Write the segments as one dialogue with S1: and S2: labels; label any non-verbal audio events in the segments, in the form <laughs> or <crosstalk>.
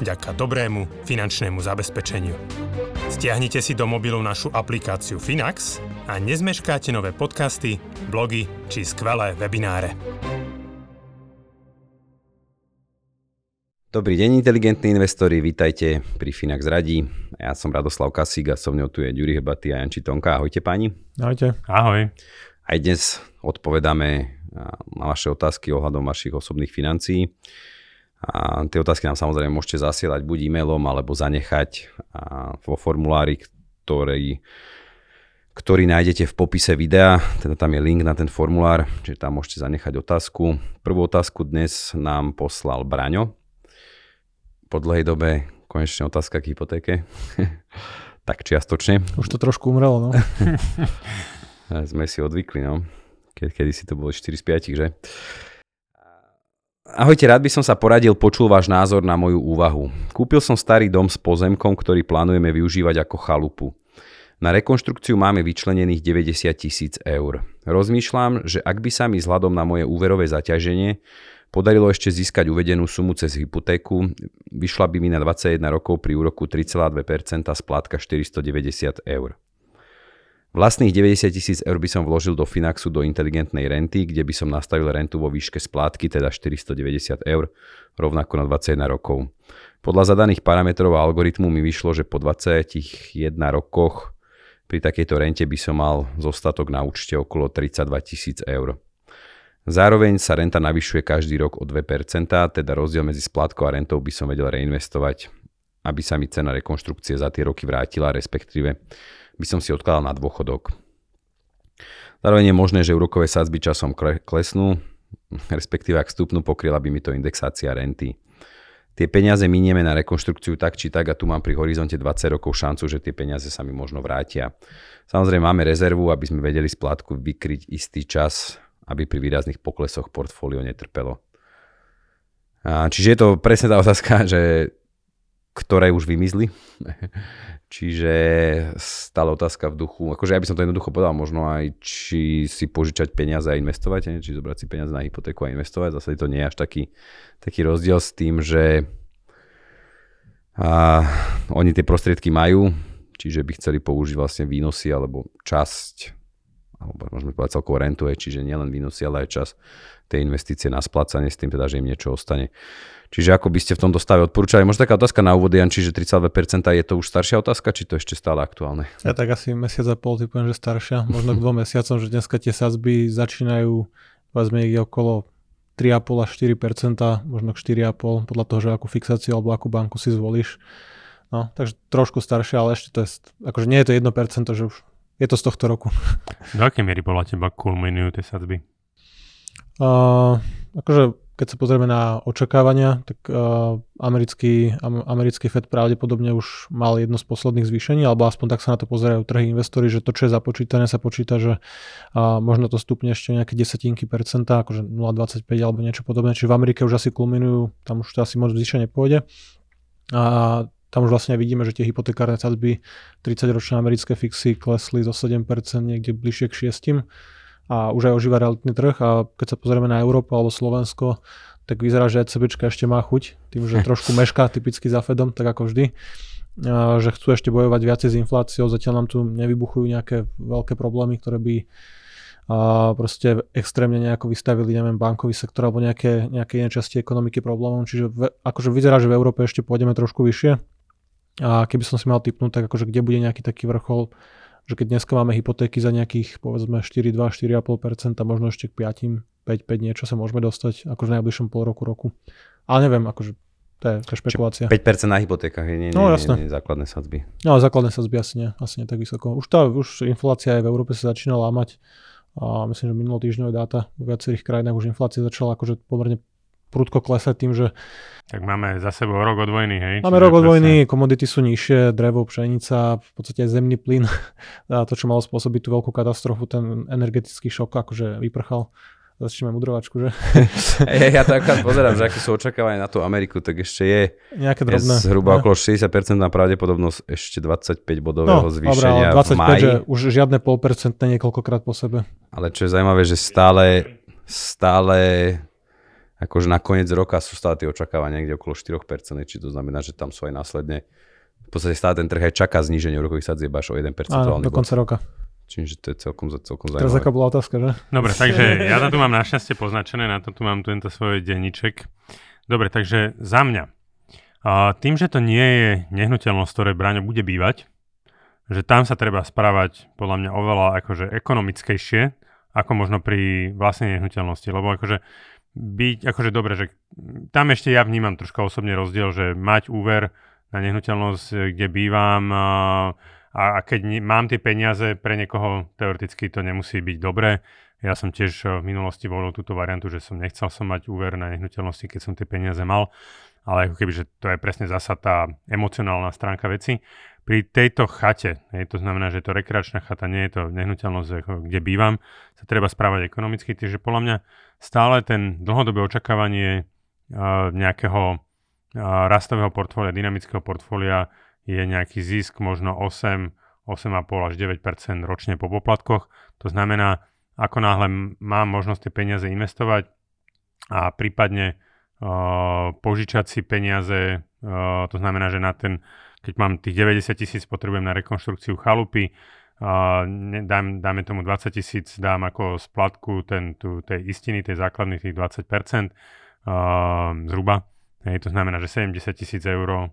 S1: vďaka dobrému finančnému zabezpečeniu. Stiahnite si do mobilu našu aplikáciu Finax a nezmeškáte nové podcasty, blogy či skvelé webináre.
S2: Dobrý deň, inteligentní investori, vítajte pri Finax Radí. Ja som Radoslav Kasík a so mnou tu je Ďuri Hebaty a Janči Tonka. Ahojte páni.
S3: Ahojte.
S1: Ahoj.
S2: Aj dnes odpovedáme na vaše otázky ohľadom vašich osobných financií. A tie otázky nám samozrejme môžete zasielať buď e-mailom alebo zanechať vo formulári, ktorý, ktorý nájdete v popise videa. Teda tam je link na ten formulár, čiže tam môžete zanechať otázku. Prvú otázku dnes nám poslal Braňo. Po dlhej dobe konečne otázka k hypotéke. <laughs> tak čiastočne.
S3: Už to trošku umrelo, no. <laughs>
S2: Sme si odvykli, no. Ke, kedy si to bolo 4 z 5, že? Ahojte, rád by som sa poradil, počul váš názor na moju úvahu. Kúpil som starý dom s pozemkom, ktorý plánujeme využívať ako chalupu. Na rekonštrukciu máme vyčlenených 90 tisíc eur. Rozmýšľam, že ak by sa mi vzhľadom na moje úverové zaťaženie podarilo ešte získať uvedenú sumu cez hypotéku, vyšla by mi na 21 rokov pri úroku 3,2% splátka 490 eur. Vlastných 90 tisíc eur by som vložil do Finaxu do inteligentnej renty, kde by som nastavil rentu vo výške splátky, teda 490 eur, rovnako na 21 rokov. Podľa zadaných parametrov a algoritmu mi vyšlo, že po 21 rokoch pri takejto rente by som mal zostatok na účte okolo 32 tisíc eur. Zároveň sa renta navyšuje každý rok o 2%, teda rozdiel medzi splátkou a rentou by som vedel reinvestovať, aby sa mi cena rekonštrukcie za tie roky vrátila, respektíve by som si odkladal na dôchodok. Zároveň je možné, že úrokové sadzby časom klesnú, respektíve ak stupnú, pokryla by mi to indexácia renty. Tie peniaze minieme na rekonštrukciu tak či tak a tu mám pri horizonte 20 rokov šancu, že tie peniaze sa mi možno vrátia. Samozrejme máme rezervu, aby sme vedeli splátku vykryť istý čas, aby pri výrazných poklesoch portfólio netrpelo. A, čiže je to presne tá <laughs> otázka, že ktoré už vymizli. Čiže stále otázka v duchu, akože ja by som to jednoducho povedal, možno aj či si požičať peniaze a investovať, či zobrať si peniaze na hypotéku a investovať, zase to nie je až taký, taký rozdiel s tým, že a, oni tie prostriedky majú, čiže by chceli použiť vlastne výnosy alebo časť, alebo môžeme povedať celkovú rentu, čiže nielen výnosy, ale aj čas tej investície na splácanie s tým teda, že im niečo ostane. Čiže ako by ste v tomto stave odporúčali? Možno taká otázka na úvod, Jan, čiže 32% je to už staršia otázka, či to ešte stále aktuálne?
S3: Ja tak asi mesiac a pol typujem, že staršia, možno k dvom mesiacom, že dneska tie sadzby začínajú povedzme niekde okolo 3,5 až 4%, možno k 4,5 podľa toho, že akú fixáciu alebo akú banku si zvolíš. No, takže trošku staršia, ale ešte to je, akože nie je to 1%, že už je to z tohto roku.
S1: Do akej miery podľa teba kulminujú tie sadzby?
S3: Uh, akože keď sa pozrieme na očakávania, tak uh, americký, americký Fed pravdepodobne už mal jedno z posledných zvýšení, alebo aspoň tak sa na to pozerajú trhy investori, že to, čo je započítané, sa počíta, že uh, možno to stupne ešte nejaké desatinky percenta, akože 0,25 alebo niečo podobné. Čiže v Amerike už asi kulminujú, tam už to asi moc zvýšenie pôjde. A tam už vlastne vidíme, že tie hypotekárne sadzby 30-ročné americké fixy klesli zo 7% niekde bližšie k 6% a už aj ožíva realitný trh a keď sa pozrieme na Európu alebo Slovensko, tak vyzerá, že ECBčka ešte má chuť, tým, že <laughs> trošku mešká typicky za Fedom, tak ako vždy, že chcú ešte bojovať viacej s infláciou, zatiaľ nám tu nevybuchujú nejaké veľké problémy, ktoré by a proste extrémne nejako vystavili, neviem, bankový sektor alebo nejaké, nejaké iné časti ekonomiky problémom, čiže ve, akože vyzerá, že v Európe ešte pôjdeme trošku vyššie a keby som si mal typnúť, tak akože kde bude nejaký taký vrchol, že keď dneska máme hypotéky za nejakých povedzme 4,2, 4,5%, možno ešte k 5, 5, 5 niečo sa môžeme dostať akože v najbližšom pol roku, roku. Ale neviem, akože to je, to je špekulácia. 5%
S2: na hypotékach je nie, nie,
S3: no,
S2: nie, nie, základné sadzby.
S3: No, základné sadzby asi nie, asi nie tak vysoko. Už, tá, už inflácia aj v Európe sa začína lámať a myslím, že minulotýždňové dáta v viacerých krajinách už inflácia začala akože pomerne prudko klesať tým, že
S1: tak máme za sebou rok od vojny, hej?
S3: Máme rok od vojny, komodity sú nižšie, drevo, pšenica, v podstate aj zemný plyn. <laughs> A to, čo malo spôsobiť tú veľkú katastrofu, ten energetický šok, akože vyprchal. Začneme mudrovačku, že? <laughs>
S2: ja, ja to akorát pozerám, že aké sú očakávania na tú Ameriku, tak ešte je,
S3: Nejaké drobné.
S2: je zhruba okolo 60% na pravdepodobnosť ešte 25 bodového
S3: no,
S2: zvýšenia
S3: dobré, 25,
S2: v maji.
S3: že už žiadne polpercentné niekoľkokrát po sebe.
S2: Ale čo je zaujímavé, že stále, stále akože na koniec roka sú stále tie očakávania niekde okolo 4%, či to znamená, že tam sú aj následne v podstate stále ten trh aj čaká zníženie úrokových sadzieb až o 1%.
S3: Áno, do konca roka.
S2: Čiže to je celkom, celkom
S3: zaujímavé. Teraz aká bola otázka, že?
S1: Dobre, takže ja to tu mám našťastie poznačené, na to tu mám tento svoj denníček. Dobre, takže za mňa. A tým, že to nie je nehnuteľnosť, ktoré Braňo bude bývať, že tam sa treba správať podľa mňa oveľa akože ekonomickejšie, ako možno pri vlastnej nehnuteľnosti, lebo akože byť, akože dobre, že tam ešte ja vnímam troška osobne rozdiel, že mať úver na nehnuteľnosť, kde bývam, a, a keď ne, mám tie peniaze, pre niekoho teoreticky to nemusí byť dobré. Ja som tiež eh, v minulosti volil túto variantu, že som nechcel som mať úver na nehnuteľnosti, keď som tie peniaze mal, ale ako keby, že to je presne zasa tá emocionálna stránka veci. Pri tejto chate, je, to znamená, že je to rekreačná chata, nie je to nehnuteľnosť, kde bývam, sa treba správať ekonomicky, takže podľa mňa stále ten dlhodobé očakávanie uh, nejakého uh, rastového portfólia, dynamického portfólia je nejaký zisk možno 8, 8,5 až 9% ročne po poplatkoch. To znamená, ako náhle mám možnosť tie peniaze investovať a prípadne uh, požičať si peniaze, uh, to znamená, že na ten, keď mám tých 90 tisíc, potrebujem na rekonštrukciu chalupy, uh, dám, dáme tomu 20 tisíc, dám ako splatku ten, tu, tej istiny, tej základných tých 20%, uh, zhruba. Hej, to znamená, že 70 tisíc eur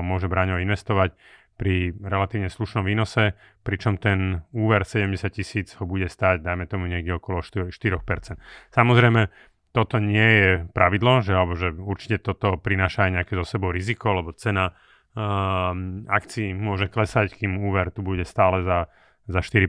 S1: môže Braňo investovať pri relatívne slušnom výnose, pričom ten úver 70 tisíc ho bude stáť, dajme tomu niekde okolo 4%. Samozrejme, toto nie je pravidlo, že, alebo že určite toto prináša aj nejaké zo sebou riziko, lebo cena akcií môže klesať, kým úver tu bude stále za, za 4%,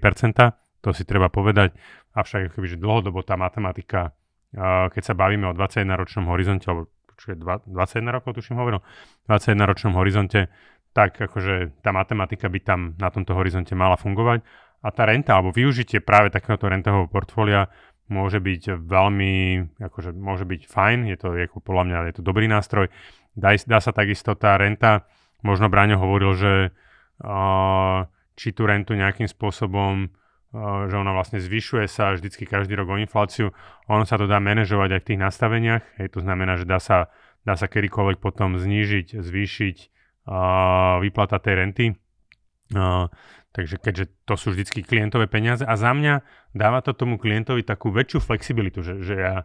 S1: to si treba povedať. Avšak kebyže dlhodobo tá matematika, keď sa bavíme o 21-ročnom horizonte, alebo čo je 21 rokov, tuším hovoril, 21 ročnom horizonte, tak akože tá matematika by tam na tomto horizonte mala fungovať a tá renta alebo využitie práve takéhoto rentového portfólia môže byť veľmi, akože môže byť fajn, je to ako podľa mňa je to dobrý nástroj. Dá, dá sa takisto tá renta, možno Braňo hovoril, že či tú rentu nejakým spôsobom že ona vlastne zvyšuje sa vždycky každý rok o infláciu. Ono sa to dá manažovať aj v tých nastaveniach. Hej, to znamená, že dá sa, dá sa kedykoľvek potom znížiť, zvýšiť výplata tej renty. Takže keďže to sú vždycky klientové peniaze a za mňa dáva to tomu klientovi takú väčšiu flexibilitu, že, že, ja,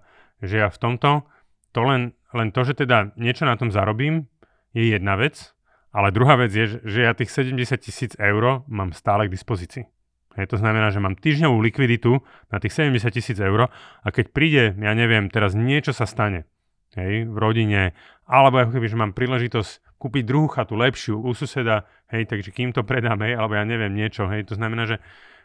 S1: že ja v tomto, to len, len to, že teda niečo na tom zarobím, je jedna vec, ale druhá vec je, že ja tých 70 tisíc eur mám stále k dispozícii. Hej, to znamená, že mám týždňovú likviditu na tých 70 tisíc eur a keď príde, ja neviem, teraz niečo sa stane hej, v rodine, alebo ako keby, že mám príležitosť kúpiť druhú chatu lepšiu u suseda, hej, takže kým to predám, hej, alebo ja neviem niečo, hej, to znamená, že,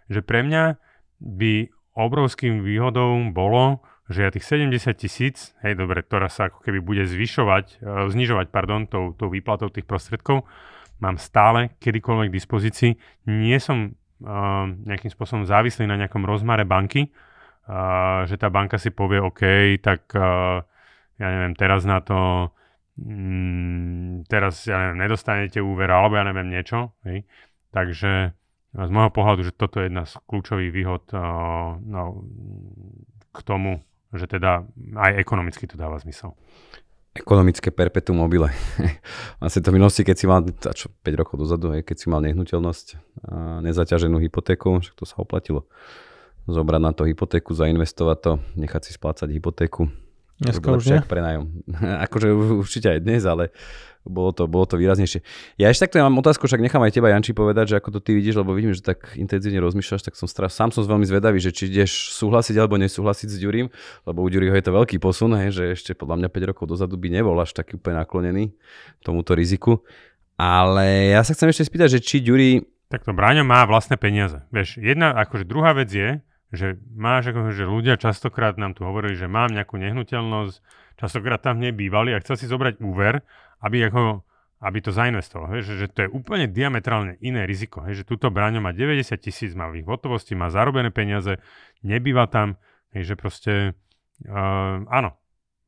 S1: že pre mňa by obrovským výhodou bolo, že ja tých 70 tisíc, hej, dobre, ktorá sa ako keby bude zvyšovať, e, znižovať, pardon, tou, tou výplatou tých prostriedkov, mám stále kedykoľvek k dispozícii. Nie som nejakým spôsobom závislí na nejakom rozmare banky, že tá banka si povie, OK, tak ja neviem, teraz na to mm, teraz, ja neviem, nedostanete úver, alebo ja neviem niečo, hej. Takže z môjho pohľadu, že toto je jedna z kľúčových výhod no, k tomu, že teda aj ekonomicky to dáva zmysel
S2: ekonomické perpetuum mobile. <laughs> vlastne to v minulosti, keď si mal, čo 5 rokov dozadu, keď si mal nehnuteľnosť a nezaťaženú hypotéku, však to sa oplatilo zobrať na to hypotéku, zainvestovať to, nechať si splácať hypotéku.
S3: Dneska už nie?
S2: Prenajom. <laughs> akože určite aj dnes, ale bolo to, bolo to výraznejšie. Ja ešte takto mám otázku, však nechám aj teba, Janči, povedať, že ako to ty vidíš, lebo vidím, že tak intenzívne rozmýšľaš, tak som stra- sám som veľmi zvedavý, že či ideš súhlasiť alebo nesúhlasiť s Ďurím, lebo u Ďuriho je to veľký posun, hej, že ešte podľa mňa 5 rokov dozadu by nebol až taký úplne naklonený tomuto riziku. Ale ja sa chcem ešte spýtať, že či Ďuri...
S1: Takto Bráňo má vlastné peniaze. Vieš, jedna, akože druhá vec je, že máš, akože ľudia častokrát nám tu hovorili, že mám nejakú nehnuteľnosť, častokrát tam nebývali a chcel si zobrať úver, aby ako aby to zainvestoval. Hej, že, že to je úplne diametrálne iné riziko. Hej, že túto bráňo má 90 tisíc, má v ich hotovosti, má zarobené peniaze, nebýva tam, hej, že proste, uh, áno,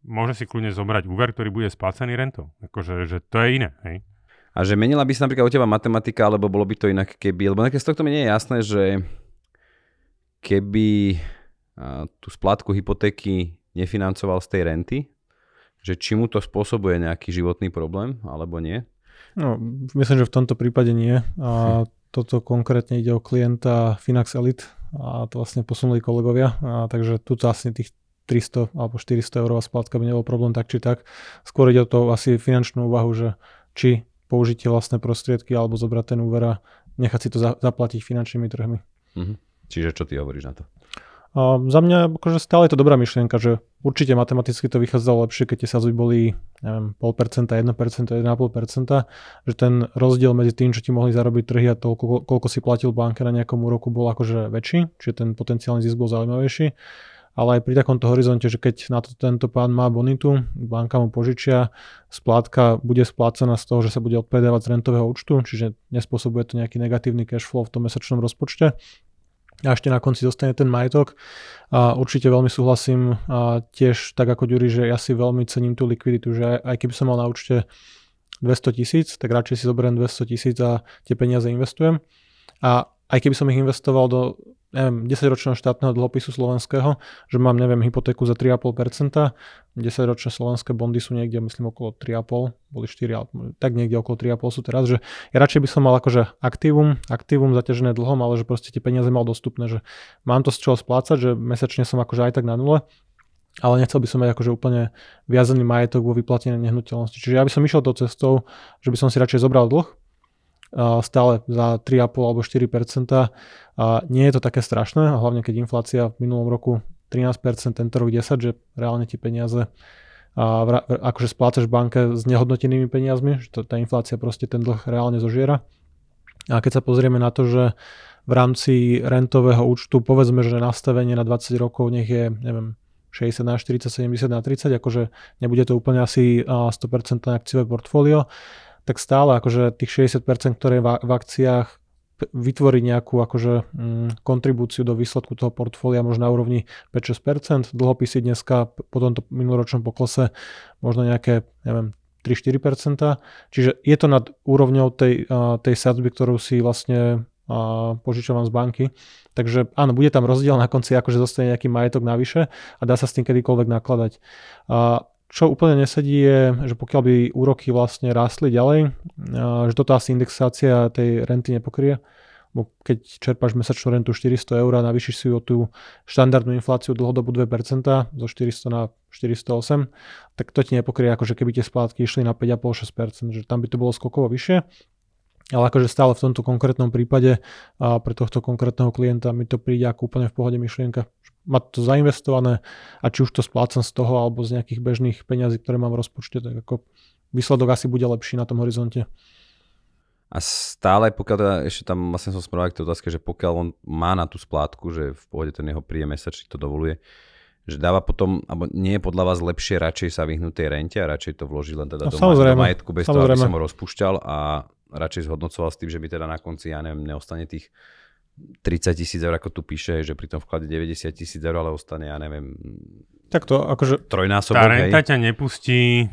S1: môže si kľudne zobrať úver, ktorý bude splácaný rentou. Akože, že to je iné. Hej.
S2: A že menila by sa napríklad u teba matematika, alebo bolo by to inak keby, lebo z tohto mi nie je jasné, že keby tú splátku hypotéky nefinancoval z tej renty, že či mu to spôsobuje nejaký životný problém, alebo nie?
S3: No, myslím, že v tomto prípade nie. A toto konkrétne ide o klienta Finax Elite a to vlastne posunuli kolegovia, a takže tu asi tých 300 alebo 400 eurová splátka by nebol problém tak či tak. Skôr ide o to asi finančnú úvahu, že či použitie vlastné prostriedky alebo zobrať ten úver a nechať si to za, zaplatiť finančnými trhmi.
S2: Mhm. Čiže čo ty hovoríš na to?
S3: A za mňa akože stále je to dobrá myšlienka, že určite matematicky to vychádzalo lepšie, keď tie sazby boli neviem, 0,5%, 1%, 1,5%, že ten rozdiel medzi tým, čo ti mohli zarobiť trhy a toľko, koľko si platil banke na nejakom úroku bol akože väčší, čiže ten potenciálny zisk bol zaujímavejší. Ale aj pri takomto horizonte, že keď na to tento pán má bonitu, banka mu požičia, splátka bude splácaná z toho, že sa bude odpredávať z rentového účtu, čiže nespôsobuje to nejaký negatívny cash flow v tom mesačnom rozpočte, a ešte na konci dostane ten majetok. A určite veľmi súhlasím a tiež tak ako Ďuri, že ja si veľmi cením tú likviditu, že aj keby som mal na účte 200 tisíc, tak radšej si zoberiem 200 tisíc a tie peniaze investujem. A aj keby som ich investoval do neviem, 10-ročného štátneho dlhopisu slovenského, že mám, neviem, hypotéku za 3,5%, 10-ročné slovenské bondy sú niekde, myslím, okolo 3,5, boli 4, tak niekde okolo 3,5 sú teraz, že ja radšej by som mal akože aktívum, aktívum zaťažené dlhom, ale že proste tie peniaze mal dostupné, že mám to z čoho splácať, že mesačne som akože aj tak na nule, ale nechcel by som mať akože úplne viazaný majetok vo vyplatenej nehnuteľnosti. Čiže ja by som išiel tou cestou, že by som si radšej zobral dlh, stále za 3,5 alebo 4 a nie je to také strašné, hlavne keď inflácia v minulom roku 13%, tento rok 10%, že reálne ti peniaze a akože splácaš banke s nehodnotenými peniazmi, že tá inflácia proste ten dlh reálne zožiera. A keď sa pozrieme na to, že v rámci rentového účtu povedzme, že nastavenie na 20 rokov nech je, neviem, 60 na 40, 70 na 30, akože nebude to úplne asi 100% akciové portfólio, tak stále akože tých 60%, ktoré v, v akciách vytvoriť nejakú akože mm, kontribúciu do výsledku toho portfólia možno na úrovni 5-6%, dlhopisy dneska po tomto minuloročnom poklese možno nejaké, neviem, 3-4%, čiže je to nad úrovňou tej, tej sadzby, ktorú si vlastne požičovam z banky. Takže áno, bude tam rozdiel na konci, akože zostane nejaký majetok navyše a dá sa s tým kedykoľvek nakladať. A čo úplne nesedí je, že pokiaľ by úroky vlastne rástli ďalej, že toto asi indexácia tej renty nepokrie, bo keď čerpáš mesačnú rentu 400 eur a navýšiš si o tú štandardnú infláciu dlhodobu 2% zo 400 na 408, tak to ti nepokrie, akože keby tie splátky išli na 5,5-6%, že tam by to bolo skokovo vyššie. Ale akože stále v tomto konkrétnom prípade a pre tohto konkrétneho klienta mi to príde ako úplne v pohode myšlienka. Mať to zainvestované a či už to splácam z toho alebo z nejakých bežných peňazí, ktoré mám v rozpočte, tak ako výsledok asi bude lepší na tom horizonte.
S2: A stále, pokiaľ teda, ešte tam vlastne som smeroval k tej otázke, že pokiaľ on má na tú splátku, že v pohode ten jeho príjem mesačný to dovoluje, že dáva potom, alebo nie je podľa vás lepšie radšej sa vyhnúť tej rente a radšej to vložiť len teda no, do, do majetku bez samozrejme. toho, aby som ho rozpúšťal a radšej zhodnocoval s tým, že by teda na konci, ja neviem, neostane tých 30 tisíc eur, ako tu píše, že pri tom vklade 90 tisíc eur, ale ostane, ja neviem,
S3: tak to akože...
S2: Trojnásobok,
S1: Tá renta hej. ťa nepustí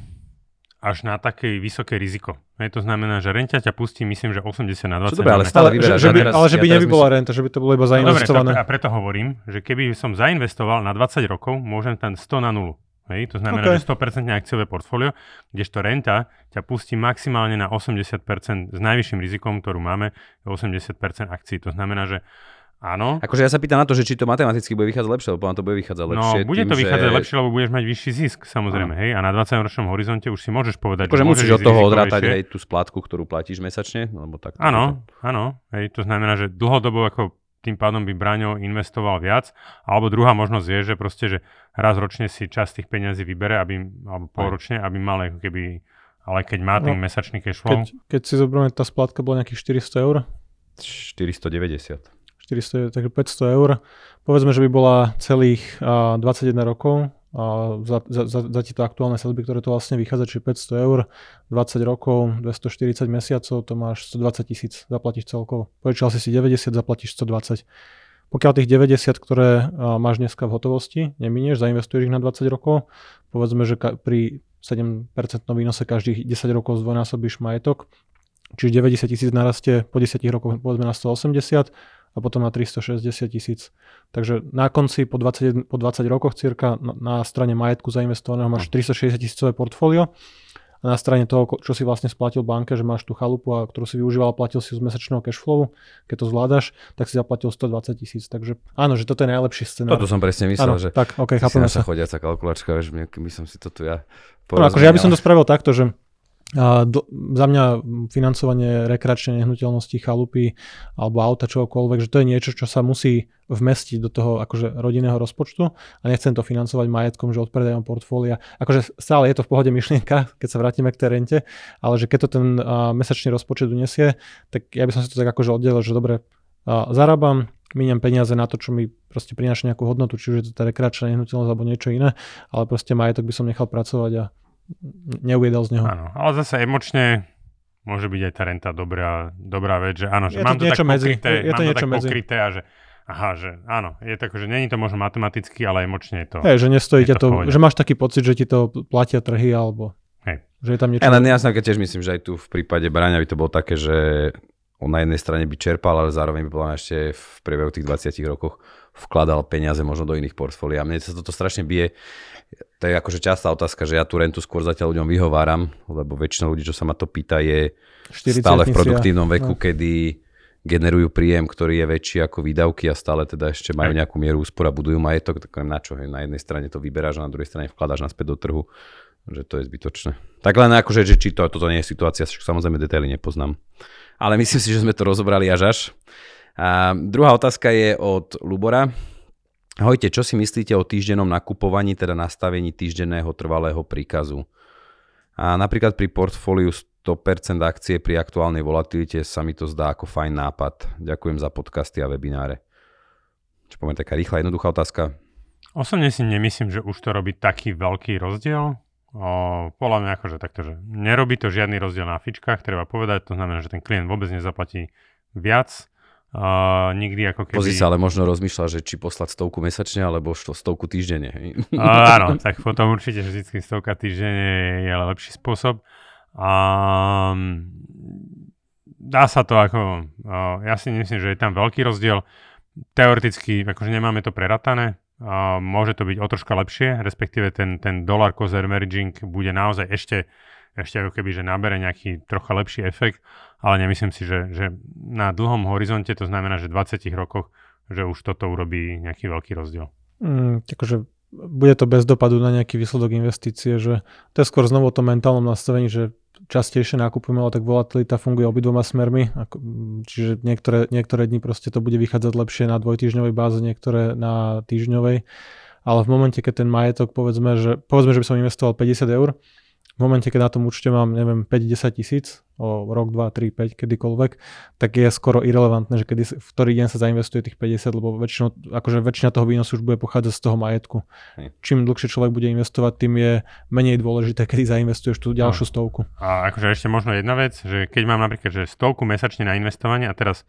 S1: až na také vysoké riziko. Hej, to znamená, že renta ťa pustí, myslím, že 80 na 20.
S2: Dobre, ale stále
S3: že, že by, ale že by ja nebybola myslím... renta, že by to bolo iba zainvestované.
S1: No, dobre, a preto hovorím, že keby som zainvestoval na 20 rokov, môžem ten 100 na 0. Hej, to znamená, okay. že 100% akciové portfólio, kdežto renta ťa pustí maximálne na 80% s najvyšším rizikom, ktorú máme, 80% akcií. To znamená, že áno.
S2: Akože ja sa pýtam na to, že či to matematicky bude vychádzať lepšie, lebo to bude vychádzať no, lepšie.
S1: No, bude
S2: tým,
S1: to vychádzať
S2: že...
S1: lepšie, lebo budeš mať vyšší zisk, samozrejme, hej. A na 20-ročnom horizonte už si môžeš povedať,
S2: akože že musíš od toho odrátať aj tú splátku, ktorú platíš mesačne, lebo tak.
S1: Áno, áno, hej, to znamená, že dlhodobo ako tým pádom by Braňo investoval viac. Alebo druhá možnosť je, že proste, že raz ročne si časť tých peniazí vybere, aby, alebo polročne, aby mal ako keby, ale keď má ten no, mesačný cash flow.
S3: Keď, keď si zoberieme, tá splátka bola nejakých 400 eur.
S2: 490.
S3: 400, takže 500 eur. Povedzme, že by bola celých uh, 21 rokov, za, za, za, za tieto aktuálne sadby, ktoré to vlastne vychádza, či 500 eur, 20 rokov, 240 mesiacov, to máš 120 tisíc, zaplatíš celkovo. Požičal si si 90, zaplatíš 120. Pokiaľ tých 90, ktoré máš dneska v hotovosti, neminieš, zainvestuješ ich na 20 rokov, povedzme, že ka- pri 7% výnose každých 10 rokov zdvojnásobíš majetok, čiže 90 tisíc narastie po 10 rokoch povedzme na 180 a potom na 360 tisíc. Takže na konci po 20, po 20 rokoch cirka na, na strane majetku zainvestovaného máš 360 hm. tisícové portfólio a na strane toho, čo si vlastne splatil banke, že máš tú chalupu, a ktorú si využíval, platil si z mesačného cashflowu, keď to zvládaš, tak si zaplatil 120 tisíc. Takže áno, že toto je najlepší scenár.
S2: Toto som presne myslel, áno, že
S3: tak, okay, chápeme
S2: sa. chodiaca kalkulačka, vieš, my som si to tu ja
S3: no, akože ja by som to spravil takto, že a do, za mňa financovanie rekreačnej nehnuteľnosti, chalupy alebo auta, čokoľvek, že to je niečo, čo sa musí vmestiť do toho akože rodinného rozpočtu a nechcem to financovať majetkom, že odpredajom portfólia. Akože stále je to v pohode myšlienka, keď sa vrátime k tej rente, ale že keď to ten uh, mesačný rozpočet unesie, tak ja by som si to tak akože oddelil, že dobre, uh, zarábam, miniam peniaze na to, čo mi proste prináša nejakú hodnotu, či už je to tá rekreačná nehnuteľnosť alebo niečo iné, ale proste majetok by som nechal pracovať a neuviedol z neho.
S1: Áno, ale zase emočne môže byť aj tá renta dobrá, dobrá vec, že áno, že
S3: je
S1: mám
S3: to,
S1: to tak
S3: medzi.
S1: pokryté,
S3: je, je to
S1: mám
S3: niečo
S1: to tak
S3: medzi.
S1: pokryté a že aha, že áno, je tak, že není to možno matematicky, ale emočne je to.
S3: Hej, že nestojí to, to že máš taký pocit, že ti to platia trhy alebo Hej. že je tam niečo.
S2: Ale ja keď tiež myslím, že aj tu v prípade Braňa by to bolo také, že on na jednej strane by čerpal, ale zároveň by bola ešte v priebehu tých 20 rokoch vkladal peniaze možno do iných portfólií. A mne sa toto strašne bije to je akože častá otázka, že ja tú rentu skôr zatiaľ ľuďom vyhováram, lebo väčšina ľudí, čo sa ma to pýta, je stále v produktívnom veku, no. kedy generujú príjem, ktorý je väčší ako výdavky a stále teda ešte majú nejakú mieru úspor a budujú majetok, tak na čo? Na jednej strane to vyberáš a na druhej strane vkladáš naspäť do trhu, že to je zbytočné. Tak len akože, že či to, toto nie je situácia, však samozrejme detaily nepoznám. Ale myslím si, že sme to rozobrali až až. A druhá otázka je od Lubora. Ahojte, čo si myslíte o týždennom nakupovaní, teda nastavení týždenného trvalého príkazu? A napríklad pri portfóliu 100% akcie pri aktuálnej volatilite sa mi to zdá ako fajn nápad. Ďakujem za podcasty a webináre. Čo poviem, taká rýchla, jednoduchá otázka.
S1: Osobne si nemyslím, že už to robí taký veľký rozdiel. O, podľa mňa akože takto, že nerobí to žiadny rozdiel na fičkách, treba povedať, to znamená, že ten klient vôbec nezaplatí viac Uh, nikdy ako keby...
S2: Pozri sa, ale možno rozmýšľa, že či poslať stovku mesačne, alebo što, stovku týždenne.
S1: Uh, áno, tak potom určite vždy stovka týždenne je lepší spôsob. Um, dá sa to ako... Uh, ja si myslím, že je tam veľký rozdiel. Teoreticky, akože nemáme to preratané. Uh, môže to byť o troška lepšie, respektíve ten, ten dollar cost averaging bude naozaj ešte ešte ako keby, že nabere nejaký trocha lepší efekt, ale nemyslím si, že, že na dlhom horizonte, to znamená, že v 20 rokoch, že už toto urobí nejaký veľký rozdiel.
S3: Mm, takže bude to bez dopadu na nejaký výsledok investície, že to je skôr znovu o tom mentálnom nastavení, že častejšie nakupujeme, ale tak volatilita funguje obidvoma smermi, čiže niektoré, niektoré dni proste to bude vychádzať lepšie na dvojtýždňovej báze, niektoré na týždňovej, ale v momente, keď ten majetok, povedzme, že, povedzme, že by som investoval 50 eur, v momente, keď na tom účte mám, neviem, 5-10 tisíc, o rok, 2, 3, 5, kedykoľvek, tak je skoro irrelevantné, že kedy, v ktorý deň sa zainvestuje tých 50, lebo väčšinou, akože väčšina toho výnosu už bude pochádzať z toho majetku. Hej. Čím dlhšie človek bude investovať, tým je menej dôležité, kedy zainvestuješ tú ďalšiu no. stovku.
S1: A akože ešte možno jedna vec, že keď mám napríklad že stovku mesačne na investovanie a teraz,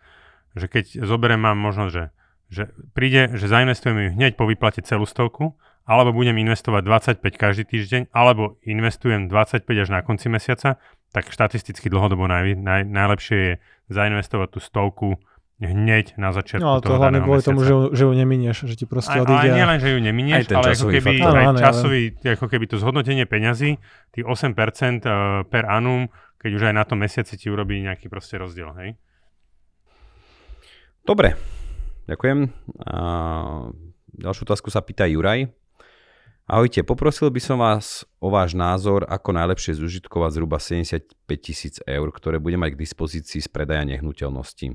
S1: že keď zoberiem, mám možnosť, že, že príde, že zainvestujeme hneď po výplate celú stovku, alebo budem investovať 25 každý týždeň, alebo investujem 25 až na konci mesiaca, tak štatisticky dlhodobo naj, naj, najlepšie je zainvestovať tú stovku hneď na začiatku no,
S3: to toho hlavne kvôli tomu, že, že ju neminieš, že ti proste
S1: aj,
S3: odíde.
S1: Ale nie len, že ju neminieš, ale ako keby, faktor. aj časový, ako keby to zhodnotenie peňazí, tých 8% eh, per annum, keď už aj na tom mesiaci ti urobí nejaký proste rozdiel, hej?
S2: Dobre, ďakujem. A ďalšiu otázku sa pýta Juraj. Ahojte, poprosil by som vás o váš názor, ako najlepšie zužitkovať zhruba 75 tisíc eur, ktoré budem mať k dispozícii z predaja nehnuteľností.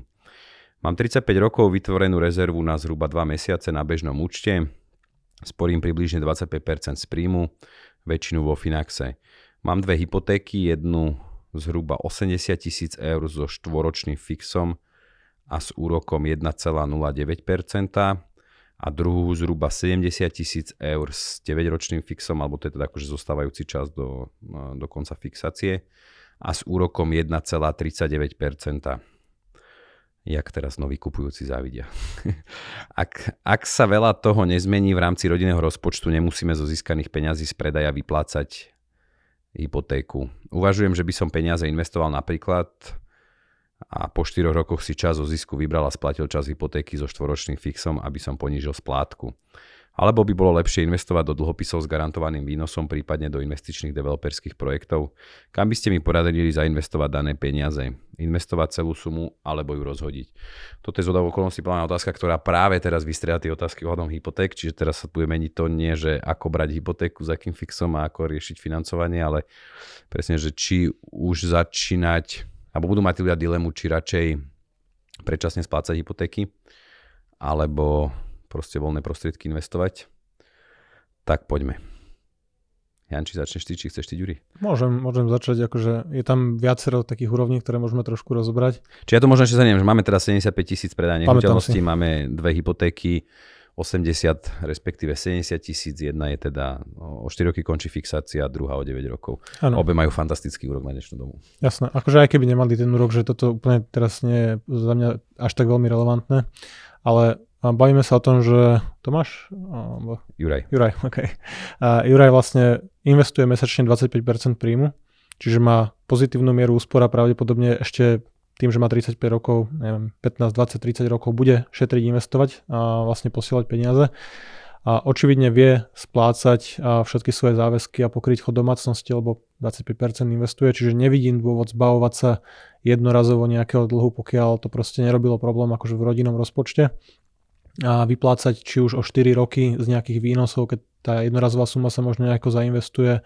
S2: Mám 35 rokov vytvorenú rezervu na zhruba 2 mesiace na bežnom účte, sporím približne 25% z príjmu, väčšinu vo Finaxe. Mám dve hypotéky, jednu zhruba 80 tisíc eur so štvoročným fixom a s úrokom 1,09% a druhú zhruba 70 tisíc eur s 9-ročným fixom, alebo to je teda akože zostávajúci čas do, do konca fixácie a s úrokom 1,39%. Jak teraz noví kupujúci závidia. <laughs> ak, ak sa veľa toho nezmení v rámci rodinného rozpočtu, nemusíme zo získaných peňazí z predaja vyplácať hypotéku. Uvažujem, že by som peniaze investoval napríklad a po 4 rokoch si čas zo zisku vybral a splatil čas hypotéky so štvoročným fixom, aby som ponížil splátku. Alebo by bolo lepšie investovať do dlhopisov s garantovaným výnosom, prípadne do investičných developerských projektov? Kam by ste mi poradili zainvestovať dané peniaze? Investovať celú sumu alebo ju rozhodiť? Toto je zhodou okolností plná otázka, ktorá práve teraz vystrieda tie otázky ohľadom hypoték, čiže teraz sa bude meniť to nie, že ako brať hypotéku, za akým fixom a ako riešiť financovanie, ale presne, že či už začínať alebo budú mať ľudia dilemu, či radšej predčasne splácať hypotéky, alebo proste voľné prostriedky investovať. Tak poďme. Janči, začneš ty, či chceš ty, Ďuri?
S3: Môžem, môžem začať, akože je tam viacero takých úrovní, ktoré môžeme trošku rozobrať.
S2: Či ja to možno ešte zaniem, že máme teraz 75 tisíc predaj nehnuteľností, máme dve hypotéky, 80, respektíve 70 tisíc. Jedna je teda o 4 roky končí fixácia, druhá o 9 rokov. Ano. Obe majú fantastický úrok na dnešnú dobu.
S3: Jasné, akože aj keby nemali ten úrok, že toto úplne teraz nie je za mňa až tak veľmi relevantné, ale bavíme sa o tom, že Tomáš?
S2: Alebo... Juraj.
S3: Juraj, OK. A Juraj vlastne investuje mesačne 25% príjmu, čiže má pozitívnu mieru úspora pravdepodobne ešte tým, že má 35 rokov, neviem, 15, 20, 30 rokov, bude šetriť, investovať a vlastne posielať peniaze. A očividne vie splácať všetky svoje záväzky a pokryť chod domácnosti, lebo 25% investuje, čiže nevidím dôvod zbavovať sa jednorazovo nejakého dlhu, pokiaľ to proste nerobilo problém akože v rodinnom rozpočte. A vyplácať či už o 4 roky z nejakých výnosov, keď tá jednorazová suma sa možno nejako zainvestuje,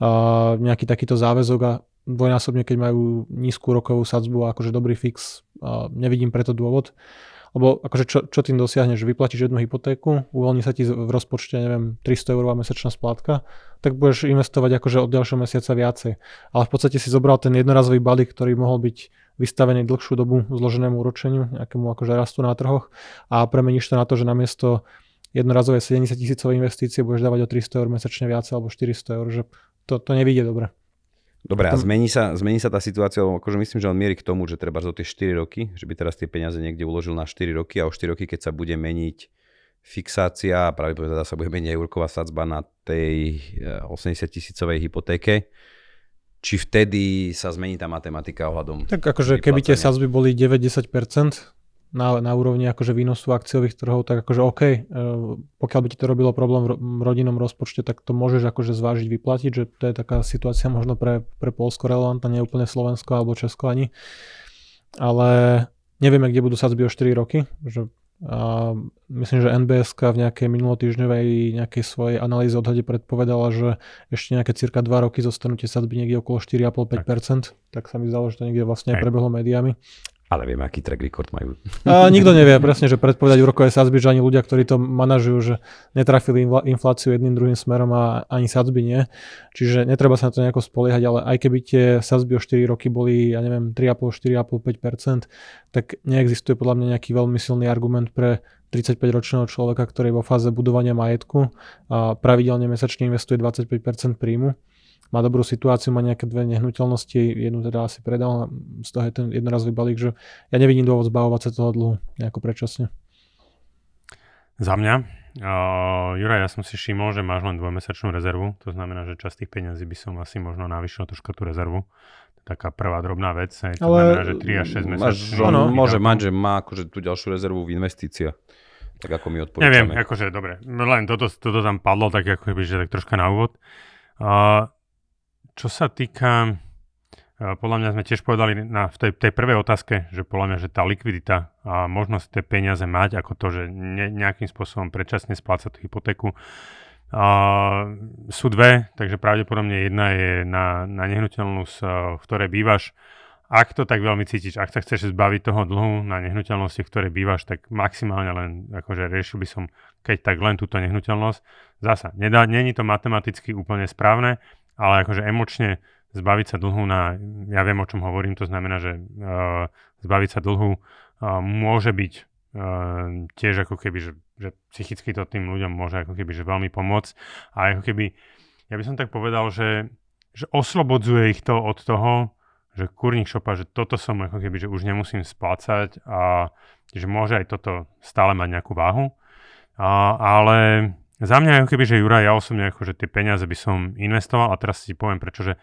S3: a nejaký takýto záväzok a dvojnásobne, keď majú nízku rokovú sadzbu a akože dobrý fix. A nevidím preto dôvod. Lebo akože čo, čo tým dosiahneš? Vyplatíš jednu hypotéku, uvoľní sa ti v rozpočte, neviem, 300 eurová mesačná splátka, tak budeš investovať akože od ďalšieho mesiaca viacej. Ale v podstate si zobral ten jednorazový balík, ktorý mohol byť vystavený dlhšiu dobu zloženému úročeniu, nejakému akože rastu na trhoch a premeníš to na to, že namiesto jednorazovej 70 tisícovej investície budeš dávať o 300 eur mesačne viac alebo 400 eur, že to, to nevíde dobre.
S2: Dobre, a zmení sa, zmení sa tá situácia, akože myslím, že on mierí k tomu, že treba do tie 4 roky, že by teraz tie peniaze niekde uložil na 4 roky a o 4 roky, keď sa bude meniť fixácia a pravdepodobne teda sa bude meniť úroková sadzba na tej 80 eh, tisícovej hypotéke, či vtedy sa zmení tá matematika ohľadom...
S3: Tak akože keby tie sadzby boli 9-10%, na, na úrovni akože výnosu akciových trhov, tak akože OK, e, pokiaľ by ti to robilo problém v rodinnom rozpočte, tak to môžeš akože zvážiť vyplatiť, že to je taká situácia možno pre, pre Polsko relevantná, nie úplne Slovensko alebo Česko ani. Ale nevieme, kde budú sadzby o 4 roky, že a myslím, že NBS v nejakej minulotýždňovej nejakej svojej analýze odhade predpovedala, že ešte nejaké cirka 2 roky zostanú tie sadzby niekde okolo 4,5-5%, tak. tak sa mi zdalo, že to niekde vlastne aj prebehlo médiami.
S2: Ale vieme, aký track record majú.
S3: A nikto nevie presne, že predpovedať úrokové sadzby, že ani ľudia, ktorí to manažujú, že netrafili infláciu jedným druhým smerom a ani sadzby nie. Čiže netreba sa na to nejako spoliehať, ale aj keby tie sadzby o 4 roky boli, ja neviem, 3,5, 4,5, 5%, tak neexistuje podľa mňa nejaký veľmi silný argument pre 35-ročného človeka, ktorý je vo fáze budovania majetku a pravidelne mesačne investuje 25% príjmu má dobrú situáciu, má nejaké dve nehnuteľnosti, jednu teda asi predal, z toho je ten jednorazový balík, že ja nevidím dôvod zbavovať sa toho dlhu nejako predčasne.
S1: Za mňa, uh, Juraj, ja som si všimol, že máš len dvojmesačnú rezervu, to znamená, že časť tých peňazí by som asi možno navýšil troška tú rezervu. Taká prvá drobná vec, hej, to Ale znamená, že 3 až 6 mesiacov.
S2: Ono, môže mať, že má akože tú ďalšiu rezervu v investíciách. Tak ako my odporúčame.
S1: Neviem, akože dobre, len toto, toto tam padlo, tak ako že tak troška na úvod. Uh, čo sa týka, eh, podľa mňa sme tiež povedali na, v tej, tej prvej otázke, že podľa mňa, že tá likvidita a možnosť tie peniaze mať, ako to, že ne, nejakým spôsobom predčasne splácať tú hypotéku, a sú dve, takže pravdepodobne jedna je na, na nehnuteľnosť, eh, v ktorej bývaš. Ak to tak veľmi cítiš, ak sa chceš zbaviť toho dlhu na nehnuteľnosti, v ktorej bývaš, tak maximálne len, akože riešil by som, keď tak len túto nehnuteľnosť. Zasa, není to matematicky úplne správne, ale akože emočne zbaviť sa dlhu na, ja viem o čom hovorím, to znamená, že uh, zbaviť sa dlhu uh, môže byť uh, tiež ako keby, že, že psychicky to tým ľuďom môže ako keby, že veľmi pomôcť. A ako keby, ja by som tak povedal, že, že oslobodzuje ich to od toho, že kurník šopa, že toto som ako keby, že už nemusím splácať a že môže aj toto stále mať nejakú váhu. A, ale za mňa ako keby, že Jura, ja osobne ako, že tie peniaze by som investoval a teraz si poviem prečo, že,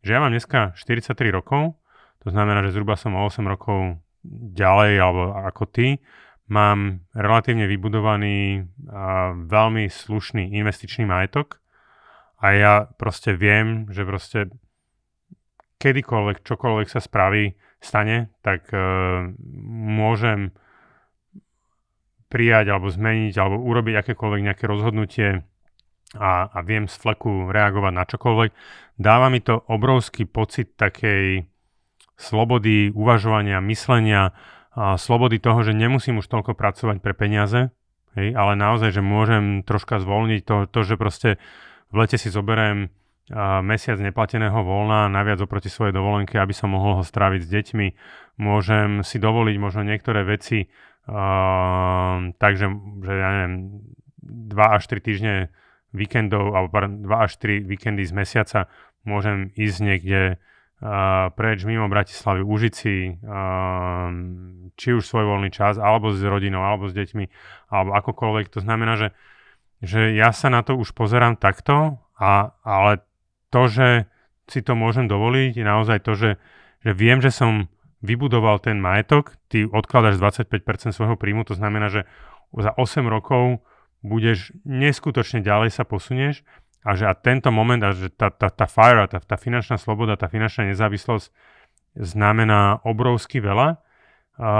S1: že ja mám dneska 43 rokov, to znamená, že zhruba som o 8 rokov ďalej alebo ako ty, mám relatívne vybudovaný a veľmi slušný investičný majetok a ja proste viem, že proste kedykoľvek, čokoľvek sa spraví, stane, tak uh, môžem prijať alebo zmeniť alebo urobiť akékoľvek nejaké rozhodnutie a, a viem z fleku reagovať na čokoľvek. Dáva mi to obrovský pocit takej slobody uvažovania, myslenia, a slobody toho, že nemusím už toľko pracovať pre peniaze, hej, ale naozaj, že môžem troška zvolniť to, to že proste v lete si zoberiem a mesiac neplateného voľna naviac oproti svojej dovolenke, aby som mohol ho stráviť s deťmi. Môžem si dovoliť možno niektoré veci, Uh, takže, že ja neviem, 2 až 3 týždne víkendov, alebo 2 až 3 víkendy z mesiaca môžem ísť niekde uh, preč mimo Bratislavy, užiť si uh, či už svoj voľný čas, alebo s rodinou, alebo s deťmi, alebo akokoľvek. To znamená, že, že ja sa na to už pozerám takto, a, ale to, že si to môžem dovoliť, je naozaj to, že, že viem, že som vybudoval ten majetok, ty odkladáš 25% svojho príjmu, to znamená, že za 8 rokov budeš neskutočne ďalej sa posunieš a že a tento moment, a že tá, tá, tá fire, tá, tá finančná sloboda, tá finančná nezávislosť znamená obrovsky veľa. A,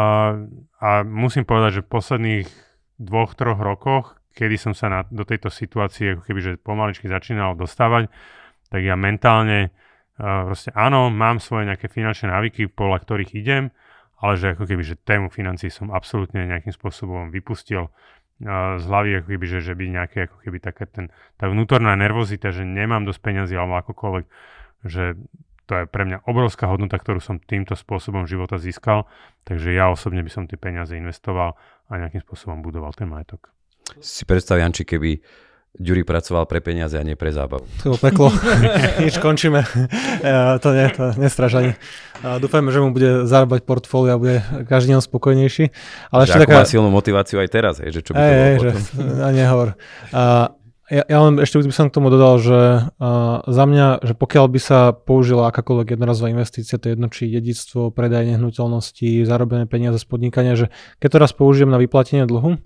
S1: a musím povedať, že v posledných dvoch, troch rokoch, kedy som sa na, do tejto situácie ako keby, že pomaličky začínal dostávať, tak ja mentálne proste áno, mám svoje nejaké finančné návyky, podľa ktorých idem, ale že ako keby, že tému financí som absolútne nejakým spôsobom vypustil z hlavy, ako keby, že, že by nejaké ako keby taká ten, tá vnútorná nervozita, že nemám dosť peniazy alebo akokoľvek, že to je pre mňa obrovská hodnota, ktorú som týmto spôsobom života získal, takže ja osobne by som tie peniaze investoval a nejakým spôsobom budoval ten majetok.
S2: Si predstav, Janči, keby Ďuri pracoval pre peniaze a nie pre zábavu.
S3: To peklo. <laughs> Nič, končíme. Ja, to nie, to nestraž ani. Dúfajme, že mu bude zarábať portfólio a bude každý deň spokojnejší.
S2: Ale že ešte taká... má silnú motiváciu aj teraz, hej, že čo by to bolo
S3: potom. Že, a nehovor. A, ja, ja len ešte by som k tomu dodal, že uh, za mňa, že pokiaľ by sa použila akákoľvek jednorazová investícia, to je jedno či dedictvo, predaj nehnuteľnosti, zarobené peniaze z podnikania, že keď to raz použijem na vyplatenie dlhu,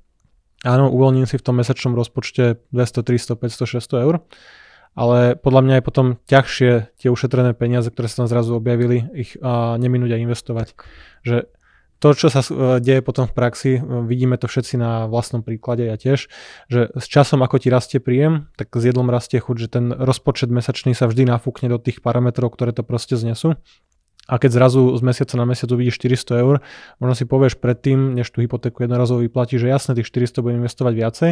S3: Áno, uvoľním si v tom mesačnom rozpočte 200, 300, 500, 600 eur, ale podľa mňa je potom ťažšie tie ušetrené peniaze, ktoré sa tam zrazu objavili, ich a, neminúť a investovať. Že to, čo sa e, deje potom v praxi, e, vidíme to všetci na vlastnom príklade, ja tiež, že s časom, ako ti rastie príjem, tak s jedlom rastie chuť, že ten rozpočet mesačný sa vždy nafúkne do tých parametrov, ktoré to proste znesú a keď zrazu z mesiaca na mesiac uvidíš 400 eur, možno si povieš predtým, než tú hypotéku jednorazovo vyplatíš, že jasne tých 400 budem investovať viacej.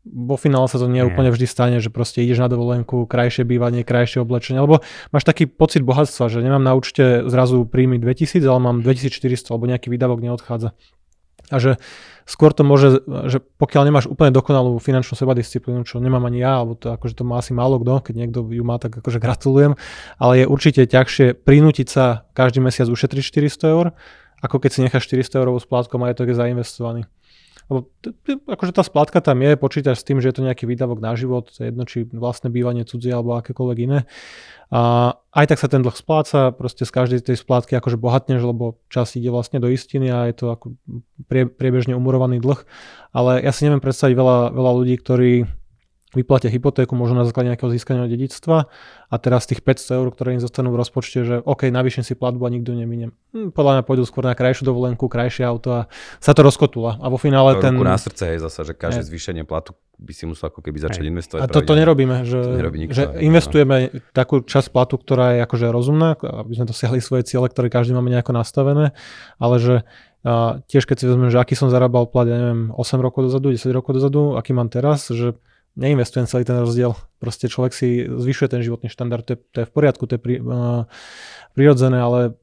S3: Vo finále sa to nie úplne vždy stane, že proste ideš na dovolenku, krajšie bývanie, krajšie oblečenie, alebo máš taký pocit bohatstva, že nemám na účte zrazu príjmy 2000, ale mám 2400, alebo nejaký výdavok neodchádza. A že skôr to môže, že pokiaľ nemáš úplne dokonalú finančnú sebadisciplínu, čo nemám ani ja, alebo to akože to má asi málo kto, keď niekto ju má, tak akože gratulujem, ale je určite ťažšie prinútiť sa každý mesiac ušetriť 400 eur, ako keď si necháš 400 eurovú splátku a majetok je zainvestovaný. Lebo akože tá splátka tam je, počítaš s tým, že je to nejaký výdavok na život, jedno, či vlastné bývanie cudzie alebo akékoľvek iné. A aj tak sa ten dlh spláca, proste z každej tej splátky akože bohatneš, lebo čas ide vlastne do istiny a je to ako prie, priebežne umurovaný dlh. Ale ja si neviem predstaviť veľa, veľa ľudí, ktorí vyplatia hypotéku možno na základe nejakého získania dedictva a teraz tých 500 eur, ktoré im zostanú v rozpočte, že OK, navýšim si platbu a nikto neminiem. Hm, podľa mňa pôjdu skôr na krajšiu dovolenku, krajšie auto a sa to rozkotula. A vo finále
S2: to
S3: ten...
S2: na srdce je zase, že každé zvýšenie platu by si musel ako keby začať investovať.
S3: A to, to nerobíme, že, to nerobí nikto, že investujeme no. takú časť platu, ktorá je akože rozumná, aby sme dosiahli svoje ciele, ktoré každý máme nejako nastavené, ale že a tiež keď si vezmem, že aký som zarábal plat, ja neviem, 8 rokov dozadu, 10 rokov dozadu, aký mám teraz, že neinvestujem celý ten rozdiel. Proste človek si zvyšuje ten životný štandard, to je, to je v poriadku, to je pri, uh, prirodzené, ale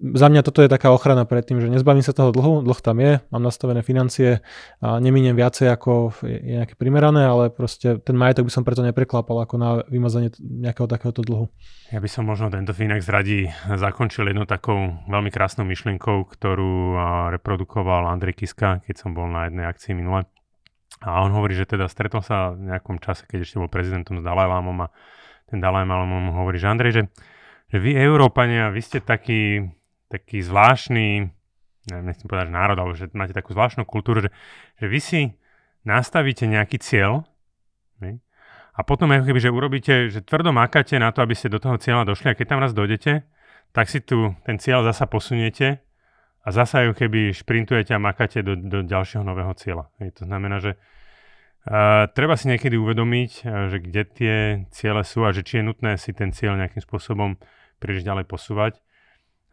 S3: za mňa toto je taká ochrana pred tým, že nezbavím sa toho dlhu, dlh tam je, mám nastavené financie a neminiem viacej ako je nejaké primerané, ale proste ten majetok by som preto nepreklapal ako na vymazanie nejakého takéhoto dlhu.
S1: Ja by som možno tento Finex radí zakončil jednou takou veľmi krásnou myšlienkou, ktorú reprodukoval Andrej Kiska, keď som bol na jednej akcii minule. A on hovorí, že teda stretol sa v nejakom čase, keď ešte bol prezidentom s Dalajlámom a ten Dalajlám mu hovorí, že Andrej, že že vy Európania, vy ste taký, taký zvláštny, neviem, nechcem povedať, že národ, alebo že máte takú zvláštnu kultúru, že, že vy si nastavíte nejaký cieľ ne? a potom ako keby, že urobíte, že tvrdo makáte na to, aby ste do toho cieľa došli a keď tam raz dojdete, tak si tu ten cieľ zasa posuniete a zasa ju keby šprintujete a makáte do, do ďalšieho nového cieľa. Hej, to znamená, že Uh, treba si niekedy uvedomiť, uh, že kde tie ciele sú a že či je nutné si ten cieľ nejakým spôsobom príliš ďalej posúvať.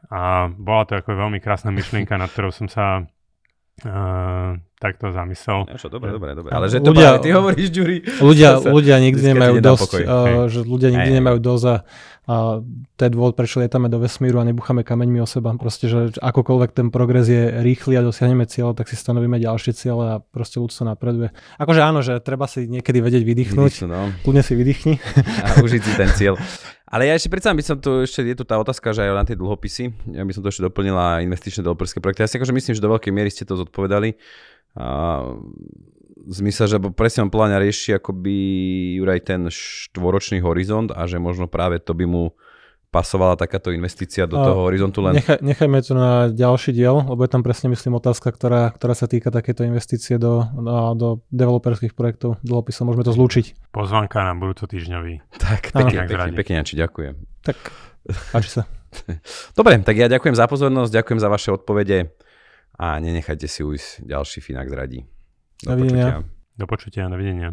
S1: A bola to ako veľmi krásna myšlienka, nad ktorou som sa uh, takto zamyslel.
S2: Čo, dobre, dobre, dobre. Ale že to ľudia, práve ty hovoríš, Ďuri.
S3: Ľudia, ľudia nikdy nemajú dosť, uh, že ľudia nikdy nemajú dosť a, a to je dôvod, prečo lietame do vesmíru a nebucháme kameňmi o seba. Proste, že akokoľvek ten progres je rýchly a dosiahneme cieľ, tak si stanovíme ďalšie cieľe a proste ľudstvo napreduje. Akože áno, že treba si niekedy vedieť vydýchnuť. Vydýchnu, no. Kľudne si vydýchni.
S2: A užiť si ten cieľ. Ale ja ešte predsa by som tu, ešte je tu tá otázka, že aj na tie dlhopisy, ja by som to ešte doplnila investičné developerské projekty. Ja si akože myslím, že do veľkej miery ste to zodpovedali. A zmysel, že presne on pláňa rieši akoby Juraj ten štvoročný horizont a že možno práve to by mu pasovala takáto investícia do toho horizontu len...
S3: Nechaj, nechajme to na ďalší diel, lebo je tam presne myslím otázka, ktorá, ktorá sa týka takéto investície do, do, do developerských projektov dlhopisov. Môžeme to zlúčiť.
S1: Pozvanka na budúco týždňový.
S2: Tak, pekne, pekne, pekne, pekne, ďakujem.
S3: Tak, páči sa. <laughs>
S2: Dobre, tak ja ďakujem za pozornosť, ďakujem za vaše odpovede a nenechajte si ujsť ďalší Finax radí.
S3: Do dovidenia.
S1: počutia. Do počutia, dovidenia.